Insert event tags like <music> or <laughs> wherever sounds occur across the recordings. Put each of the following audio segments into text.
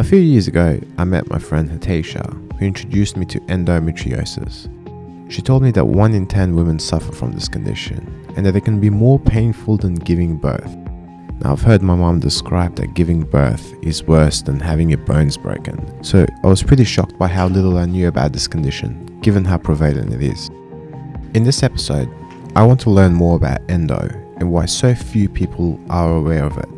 A few years ago, I met my friend Hitesha, who introduced me to endometriosis. She told me that 1 in 10 women suffer from this condition and that it can be more painful than giving birth. Now, I've heard my mom describe that giving birth is worse than having your bones broken, so I was pretty shocked by how little I knew about this condition, given how prevalent it is. In this episode, I want to learn more about endo and why so few people are aware of it.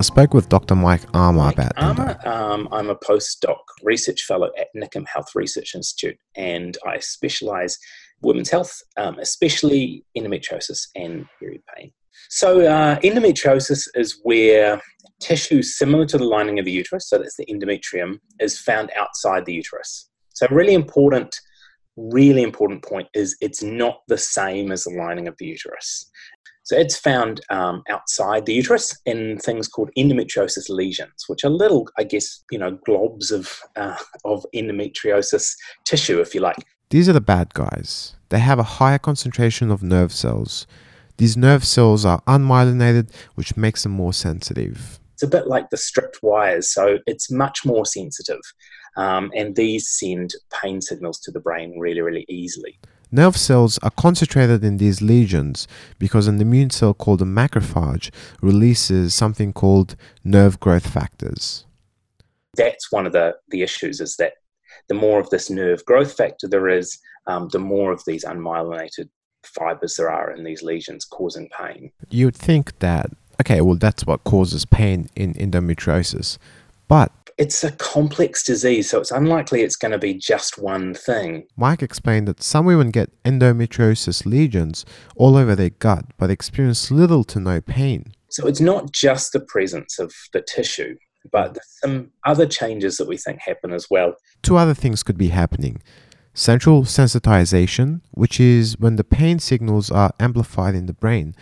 I spoke with Dr. Mike Armour Mike about Armour, um, I'm a postdoc research fellow at NICM Health Research Institute, and I specialise women's health, um, especially endometriosis and period pain. So, uh, endometriosis is where tissue similar to the lining of the uterus, so that's the endometrium, is found outside the uterus. So, a really important, really important point is it's not the same as the lining of the uterus. So it's found um, outside the uterus in things called endometriosis lesions, which are little, I guess, you know, globs of uh, of endometriosis tissue, if you like. These are the bad guys. They have a higher concentration of nerve cells. These nerve cells are unmyelinated, which makes them more sensitive. It's a bit like the stripped wires, so it's much more sensitive, um, and these send pain signals to the brain really, really easily. Nerve cells are concentrated in these lesions because an immune cell called a macrophage releases something called nerve growth factors. That's one of the the issues is that the more of this nerve growth factor there is, um, the more of these unmyelinated fibers there are in these lesions causing pain. You'd think that, okay, well, that's what causes pain in endometriosis. But It's a complex disease, so it's unlikely it's going to be just one thing. Mike explained that some women get endometriosis lesions all over their gut but experience little to no pain. So it's not just the presence of the tissue, but some other changes that we think happen as well. Two other things could be happening. Central sensitization, which is when the pain signals are amplified in the brain,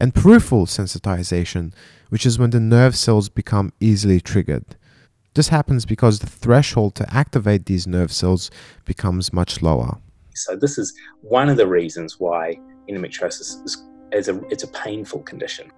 and peripheral sensitization, which is when the nerve cells become easily triggered. This happens because the threshold to activate these nerve cells becomes much lower. So this is one of the reasons why endometriosis is, is a it's a painful condition.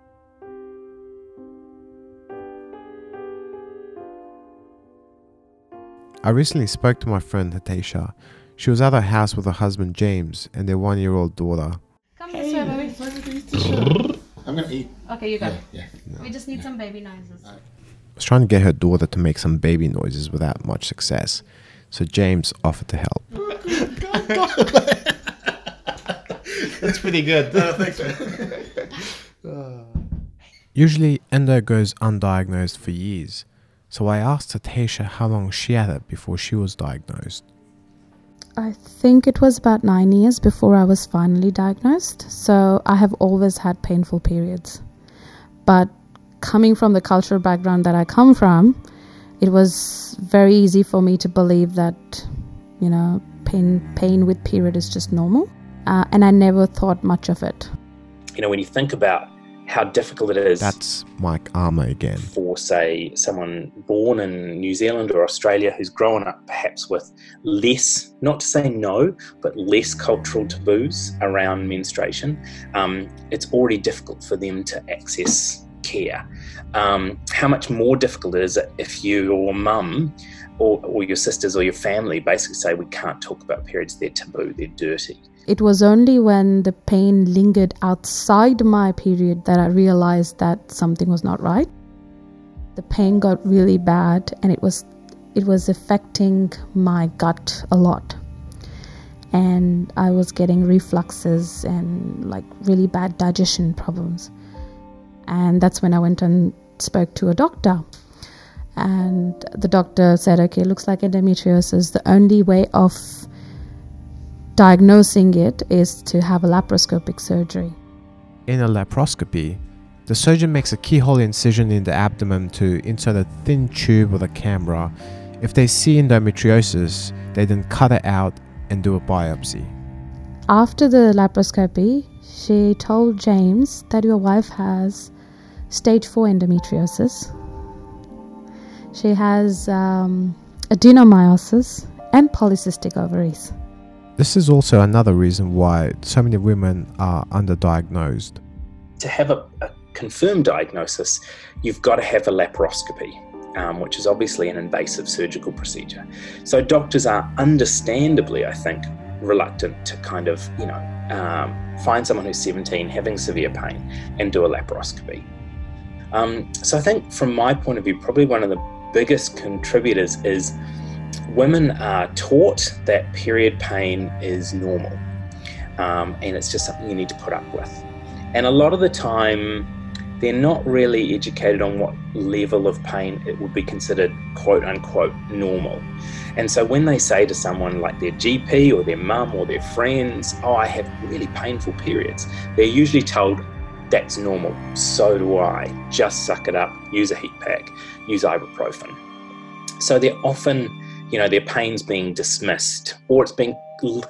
I recently spoke to my friend Hitesha. She was at her house with her husband James and their one year old daughter. Come this way, baby. I'm gonna eat. Okay, you go. Yeah. We just need some baby noises. I was trying to get her daughter to make some baby noises without much success, so James offered to help. That's pretty good. <laughs> thanks, Usually, endo goes undiagnosed for years, so I asked Hitesha how long she had it before she was diagnosed. I think it was about nine years before I was finally diagnosed. So I have always had painful periods. But coming from the cultural background that I come from, it was very easy for me to believe that, you know, pain pain with period is just normal. Uh, and I never thought much of it. You know, when you think about how difficult it is That's Mike Armour again. for, say, someone born in New Zealand or Australia who's grown up perhaps with less, not to say no, but less cultural taboos around menstruation, um, it's already difficult for them to access care. Um, how much more difficult is it if your mum or, or your sisters or your family basically say, We can't talk about periods, they're taboo, they're dirty. It was only when the pain lingered outside my period that I realized that something was not right. The pain got really bad and it was it was affecting my gut a lot. And I was getting refluxes and like really bad digestion problems. And that's when I went and spoke to a doctor. And the doctor said, okay, it looks like endometriosis. The only way of diagnosing it is to have a laparoscopic surgery. In a laparoscopy, the surgeon makes a keyhole incision in the abdomen to insert a thin tube with a camera. If they see endometriosis, they then cut it out and do a biopsy. After the laparoscopy, she told James that your wife has stage 4 endometriosis. She has um, adenomyosis and polycystic ovaries. This is also another reason why so many women are underdiagnosed. to have a, a confirmed diagnosis, you've got to have a laparoscopy, um, which is obviously an invasive surgical procedure. So doctors are understandably, I think, reluctant to kind of, you know, um, find someone who's 17 having severe pain and do a laparoscopy. Um, so I think, from my point of view, probably one of the biggest contributors is women are taught that period pain is normal um, and it's just something you need to put up with. And a lot of the time, they're not really educated on what level of pain it would be considered quote unquote normal. And so when they say to someone like their GP or their mum or their friends, Oh, I have really painful periods, they're usually told that's normal. So do I. Just suck it up, use a heat pack, use ibuprofen. So they're often, you know, their pain's being dismissed or it's being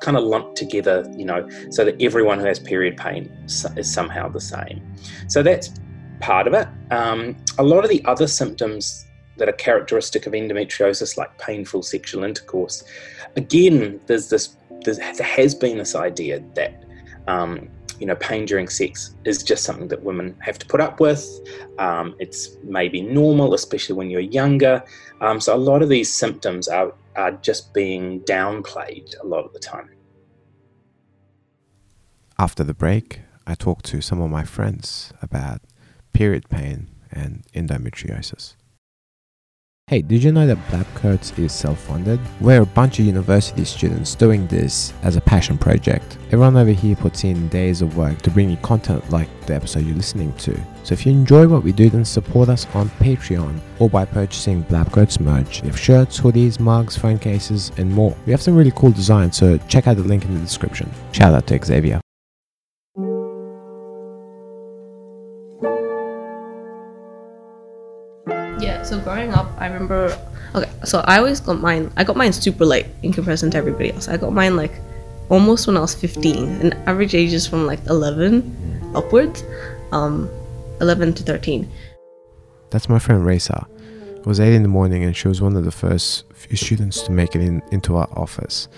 kind of lumped together, you know, so that everyone who has period pain is somehow the same. So that's part of it. Um, a lot of the other symptoms that are characteristic of endometriosis, like painful sexual intercourse, again, there's this, there has been this idea that um, you know, pain during sex is just something that women have to put up with. Um, it's maybe normal, especially when you're younger. Um, so a lot of these symptoms are, are just being downplayed a lot of the time. After the break, I talked to some of my friends about period pain and endometriosis. Hey, did you know that Blab Coats is self-funded? We're a bunch of university students doing this as a passion project. Everyone over here puts in days of work to bring you content like the episode you're listening to. So if you enjoy what we do, then support us on Patreon or by purchasing Blab Coats merch. We have shirts, hoodies, mugs, phone cases, and more. We have some really cool designs, so check out the link in the description. Shout out to Xavier. So growing up, I remember. Okay, so I always got mine. I got mine super late in comparison to everybody else. I got mine like almost when I was 15, and average age is from like 11 upwards, um, 11 to 13. That's my friend Raisa. It was 8 in the morning and she was one of the first few students to make it in, into our office.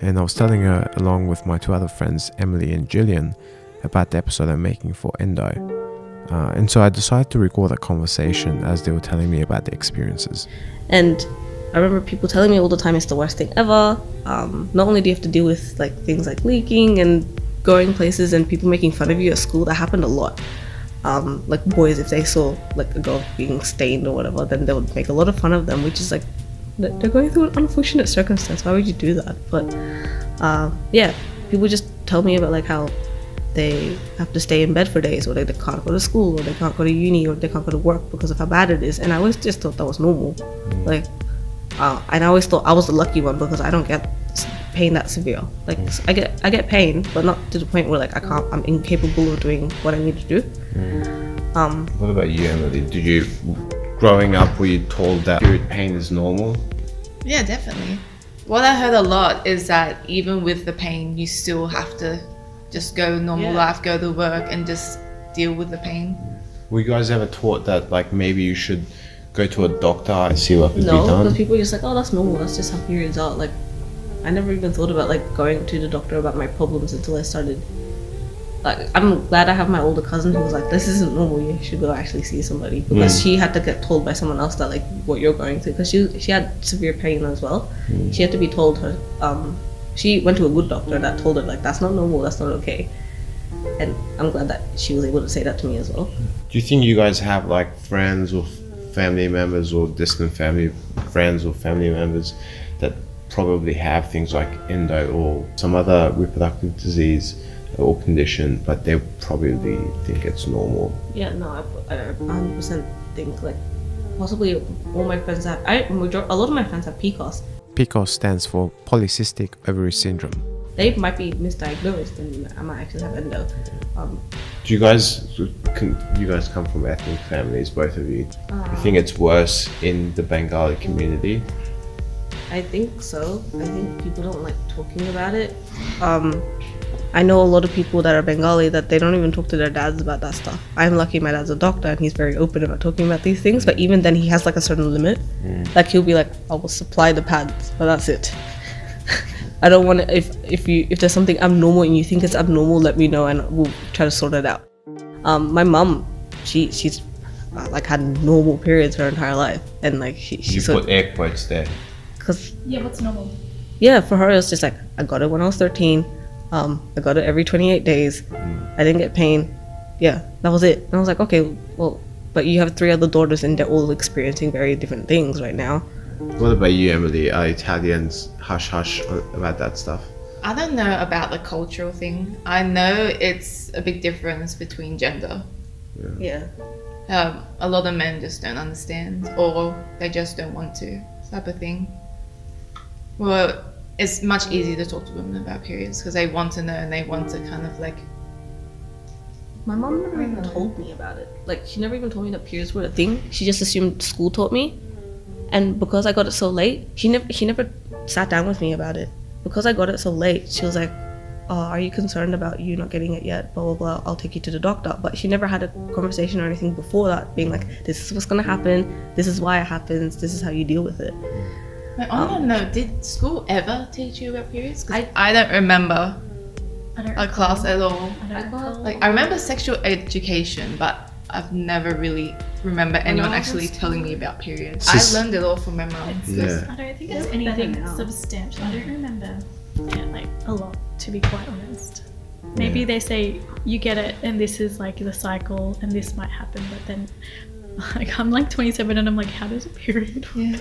And I was telling her, along with my two other friends, Emily and Jillian, about the episode I'm making for Endo. Uh, and so I decided to record that conversation as they were telling me about their experiences. And I remember people telling me all the time it's the worst thing ever. Um, not only do you have to deal with like things like leaking and going places and people making fun of you at school, that happened a lot. Um, like boys, if they saw like a girl being stained or whatever, then they would make a lot of fun of them, which is like they're going through an unfortunate circumstance. Why would you do that? But uh, yeah, people just tell me about like how they have to stay in bed for days, or they, they can't go to school, or they can't go to uni, or they can't go to work because of how bad it is. And I always just thought that was normal. Like, uh, and I always thought I was the lucky one because I don't get pain that severe. Like, I get I get pain, but not to the point where like I can't, I'm incapable of doing what I need to do. Um, What about you, Emily? Did you, growing up, were you told that period pain is normal? Yeah, definitely. What I heard a lot is that even with the pain, you still have to just go normal Yeah. life, go to work, and just deal with the pain. Were you guys ever taught that, like, maybe you should go to a doctor and see what could no, be because people are just like, oh, that's normal. That's just how periods are. Like, I never even thought about like going to the doctor about my problems until I started. Like, I'm glad I have my older cousin who was like, this isn't normal. You should go actually see somebody because she had to get told by someone else that like what you're going through because she she had severe pain as well. She had to be told her. Um, she went to a good doctor that told her like that's not normal. That's not okay. And I'm glad that she was able to say that to me as well. Do you think you guys have, like, friends or family members or distant family friends or family members that probably have things like endo or some other reproductive disease or condition, but they probably think it's normal? Yeah, no, I, I 100% think like possibly all my friends have. I major- a lot of my friends have PCOS. PCOS stands for polycystic ovary syndrome. They might be misdiagnosed, and I might actually have endo. Um, Do you guys can you guys come from ethnic families, both of you? you think it's worse in the Bengali community? I think so. I think people don't like talking about it. Um, I know a lot of people that are Bengali that they don't even talk to their dads about that stuff. I'm lucky my dad's a doctor and he's very open about talking about these things, but even then he has like a certain limit. Like he'll be like, I will supply the pads, but that's it. <laughs> I don't want to if if you if there's something abnormal and you think it's abnormal, let me know and we'll try to sort it out. Um, my mum she she's uh, like had normal periods her entire life, and like she, You she's put air quotes there. because Yeah, what's normal? yeah, for her it was just like I got it when I was 13. Um, I got it every 28 days. I didn't get pain. Yeah, that was it. And I was like, okay, well, but you have three other daughters and they're all experiencing very different things right now. What about you, Emily? Are Italians hush hush about that stuff? I don't know about the cultural thing. I know it's a big difference between gender. Yeah. Um, a lot of men just don't understand, or they just don't want to, type of thing. Well, it's much easier to talk to women about periods because they want to know and they want to kind of like My mom never even told me about it. Like, she never even told me that periods were a thing. She just assumed school taught me. And because I got it so late, she never she never sat down with me about it. Because I got it so late, she was like, "Oh, are you concerned about you not getting it yet? Blah blah blah. I'll take you to the doctor." But she never had a conversation or anything before that, being like, "This is what's gonna happen. This is why it happens. This is how you deal with it." Wait, on that note, did school ever teach you about periods? 'Cause I, I don't remember I don't a class at all. I don't. Like I remember sexual education, but I've never really remember anyone I actually in telling me about periods. Sis- I learned it all from my mum. Yeah. I don't think It's it's anything substantial. I don't remember yeah, like a lot, to be quite honest. Maybe Yeah. they say you get it and this is like the cycle and this might happen, but then <laughs> like I'm like 27 and I'm like, how does a period work? Yeah.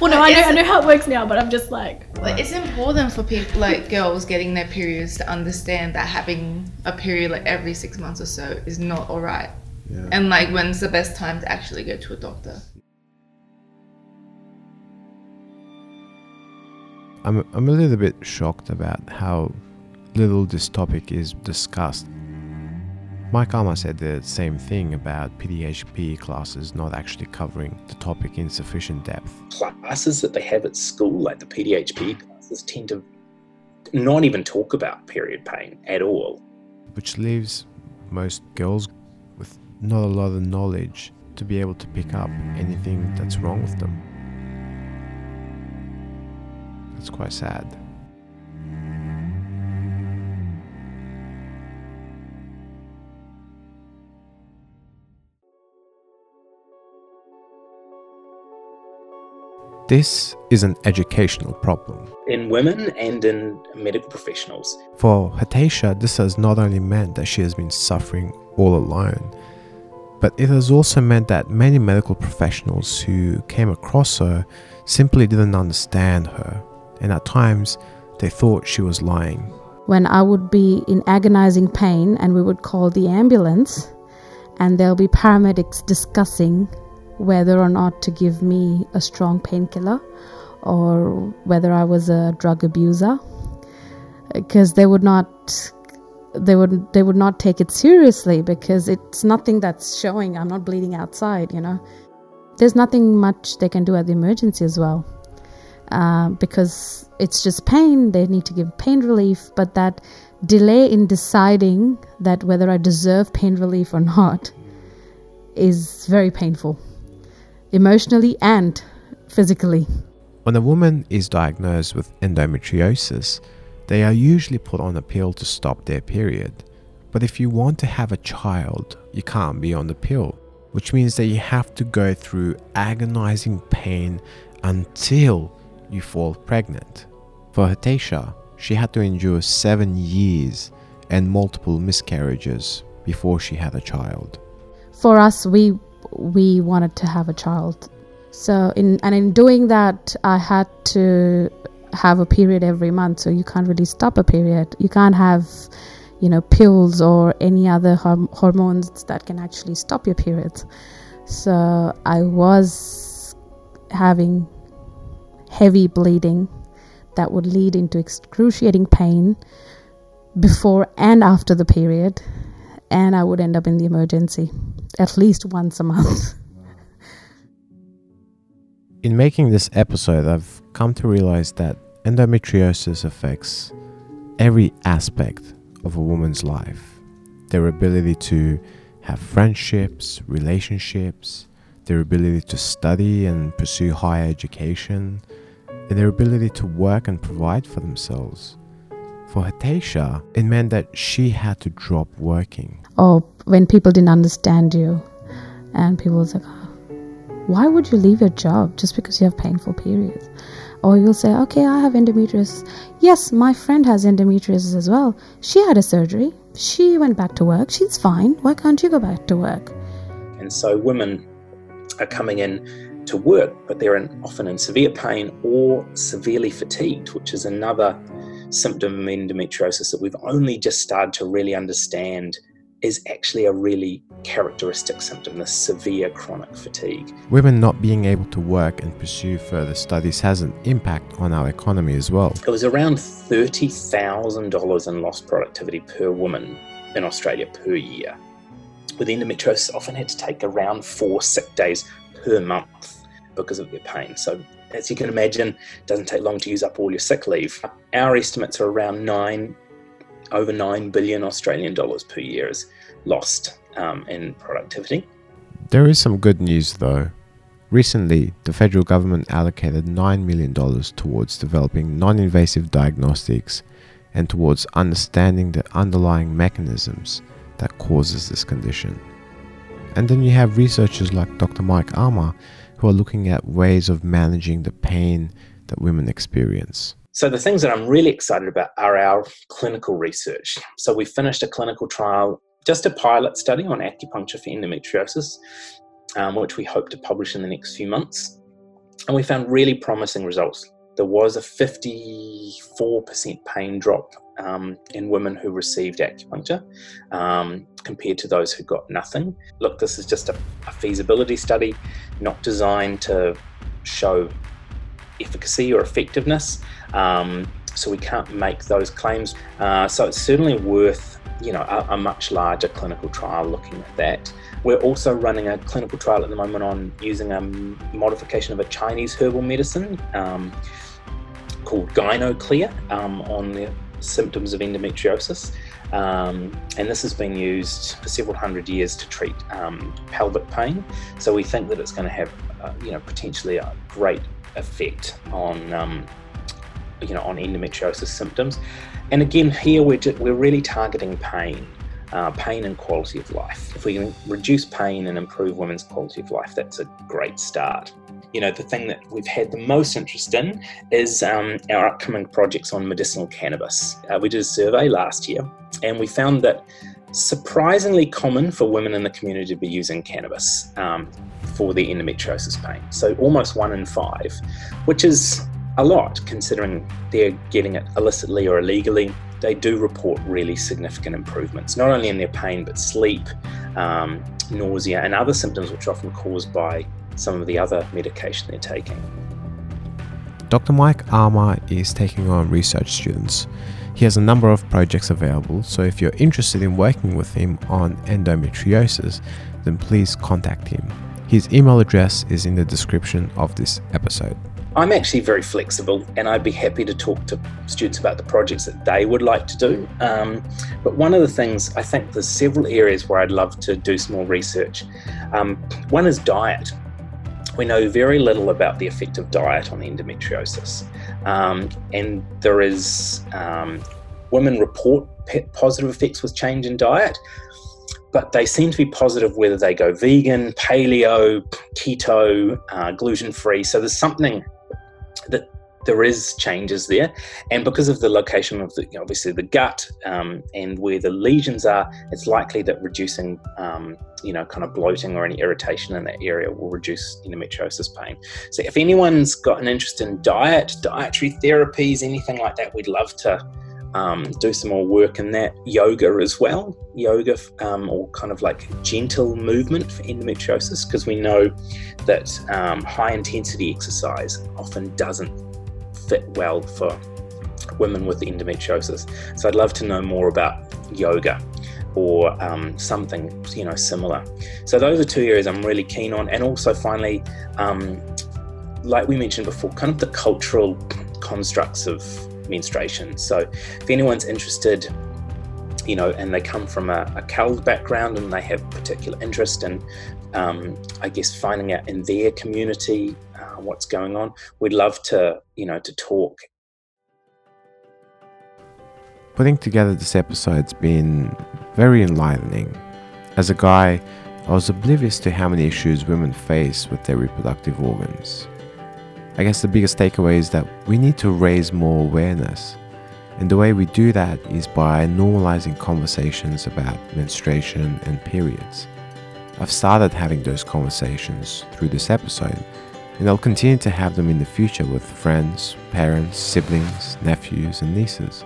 Well, no, But I know, I know how it works now, but I'm just like, Like, it's important for people, like girls getting their periods, to understand that having a period like every six months or so is not alright. Yeah. And like, when's the best time to actually go to a doctor? I'm, I'm a little bit shocked about how little this topic is discussed. Mike Armour said the same thing about PDHP classes not actually covering the topic in sufficient depth. classes that they have at school, like the PDHP classes, tend to not even talk about period pain at all. which leaves most girls with not a lot of knowledge to be able to pick up anything that's wrong with them. That's quite sad. This is an educational problem. In women and in medical professionals, For Hitesha, this has not only meant that she has been suffering all alone, but it has also meant that many medical professionals who came across her simply didn't understand her, and at times they thought she was lying. when I would be in agonizing pain and we would call the ambulance, and there'll be paramedics discussing whether or not to give me a strong painkiller or whether I was a drug abuser because they would not they would they would not take it seriously because it's nothing that's showing. I'm not bleeding outside you know. There's nothing much they can do at the emergency as well uh, because it's just pain. They need to give pain relief, but that delay in deciding that whether I deserve pain relief or not is very painful, emotionally and physically. When a woman is diagnosed with endometriosis, they are usually put on a pill to stop their period. But if you want to have a child, you can't be on the pill, which means that you have to go through agonizing pain until you fall pregnant. For Hitesha, she had to endure seven years and multiple miscarriages before she had a child. For us, we we wanted to have a child, so in and in doing that, I had to have a period every month. So you can't really stop a period. You can't have you know pills or any other horm- hormones that can actually stop your periods. So I was having heavy bleeding that would lead into excruciating pain before and after the period, and I would end up in the emergency at least once a month. In making this episode, I've come to realize that endometriosis affects every aspect of a woman's life their ability to have friendships, relationships, their ability to study and pursue higher education, and their ability to work and provide for themselves. For Hitesha, it meant that she had to drop working. or when people didn't understand you, And people was like, oh, why would you leave your job just because you have painful periods? Or you'll say, okay, I have endometriosis. Yes, my friend has endometriosis as well. She had a surgery. She went back to work. She's fine. Why can't you go back to work? And so women are coming in to work, but they're in, often in severe pain or severely fatigued, which is another symptom of endometriosis that we've only just started to really understand is actually a really characteristic symptom, the severe chronic fatigue. Women not being able to work and pursue further studies has an impact on our economy as well. It was around $30,000 in lost productivity per woman in Australia per year. With endometriosis, often had to take around four sick days per month because of their pain. So, as you can imagine, it doesn't take long to use up all your sick leave. Our estimates are around nine over 9 billion Australian dollars per year is lost um, in productivity. There is some good news though. Recently, the federal government allocated $9 million towards developing non invasive diagnostics and towards understanding the underlying mechanisms that causes this condition. And then you have researchers like Dr. Mike Armour are looking at ways of managing the pain that women experience. So, the things that I'm really excited about are our clinical research. So, we finished a clinical trial, just a pilot study on acupuncture for endometriosis, um, which we hope to publish in the next few months. And we found really promising results. There was a 54% pain drop um, in women who received acupuncture um, compared to those who got nothing. Look, this is just a, a feasibility study, not designed to show efficacy or effectiveness. Um, so we can't make those claims. Uh, so it's certainly worth, you know, a, a, much larger clinical trial looking at that. We're also running a clinical trial at the moment on using a modification of a Chinese herbal medicine um, called GynoClear um, on the symptoms of endometriosis. Um, and this has been used for several hundred years to treat um, pelvic pain. So we think that it's going to have, uh, you know, potentially a great effect on um, you know on endometriosis symptoms. And again, here we're just, we're really targeting pain. Uh, pain and quality of life. If we can reduce pain and improve women's quality of life, that's a great start. You know, the thing that we've had the most interest in is um, our upcoming projects on medicinal cannabis. Uh, we did a survey last year and we found that surprisingly common for women in the community to be using cannabis um, for their endometriosis pain. So almost one in five, which is a lot considering they're getting it illicitly or illegally. They do report really significant improvements, not only in their pain, but sleep, um, nausea, and other symptoms which are often caused by some of the other medication they're taking. Dr. Mike Armour is taking on research students. He has a number of projects available, so if you're interested in working with him on endometriosis, then please contact him. His email address is in the description of this episode. I'm actually very flexible and I'd be happy to talk to students about the projects that they would like to do. Um, but one of the things, I think there's several areas where I'd love to do some more research. Um, one is diet. We know very little about the effect of diet on endometriosis. Um, and there is, um, women report positive effects with change in diet, but they seem to be positive whether they go vegan, paleo, keto, uh, gluten free. So there's something that there is changes there, and because of the location of the obviously the gut um, and where the lesions are, it's likely that reducing um, you know kind of bloating or any irritation in that area will reduce endometriosis pain. So if anyone's got an interest in diet, dietary therapies, anything like that, we'd love to. Um, do some more work in that yoga as well yoga um, or kind of like gentle movement for endometriosis because we know that um, high intensity exercise often doesn't fit well for women with endometriosis. So I'd love to know more about yoga or um, something you know similar. So those are two areas I'm really keen on, and also finally, um, like we mentioned before, kind of the cultural constructs of menstruation. So if anyone's interested. You know, and they come from a, a background and they have particular interest in, um, I guess, finding out in their community uh, what's going on. We'd love to, you know, to talk. Putting together this episode's been very enlightening. As a guy, I was oblivious to how many issues women face with their reproductive organs. I guess the biggest takeaway is that we need to raise more awareness. And the way we do that is by normalizing conversations about menstruation and periods. I've started having those conversations through this episode, and I'll continue to have them in the future with friends, parents, siblings, nephews, and nieces.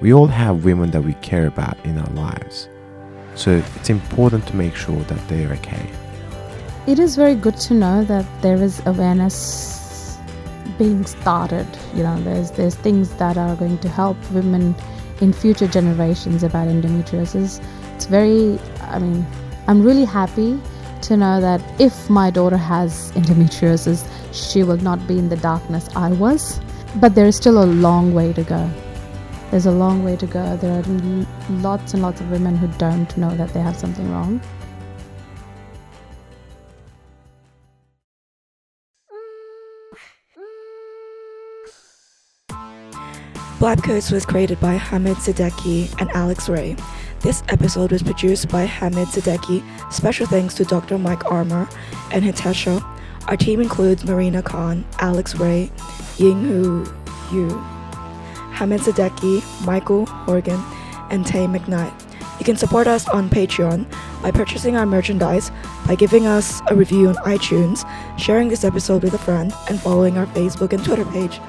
We all have women that we care about in our lives, so it's important to make sure that they're okay. It is very good to know that there is awareness being started. You know, there's there's things that are going to help women in future generations about endometriosis. It's very, I mean, I'm really happy to know that if my daughter has endometriosis, she will not be in the darkness I was. But there is still a long way to go. There's a long way to go. There are lots and lots of women who don't know that they have something wrong. Blab Coats was created by Hamid Sediqi and Alex Ray. This episode was produced by Hamid Sediqi. Special thanks to Dr. Mike Armour and Hitesha. Our team includes Marina Khan, Alex Ray, Yinghu Yu, Hamid Sediqi, Michael Horgan, and Tay McKnight. You can support us on Patreon by purchasing our merchandise, by giving us a review on iTunes, sharing this episode with a friend, and following our Facebook and Twitter page.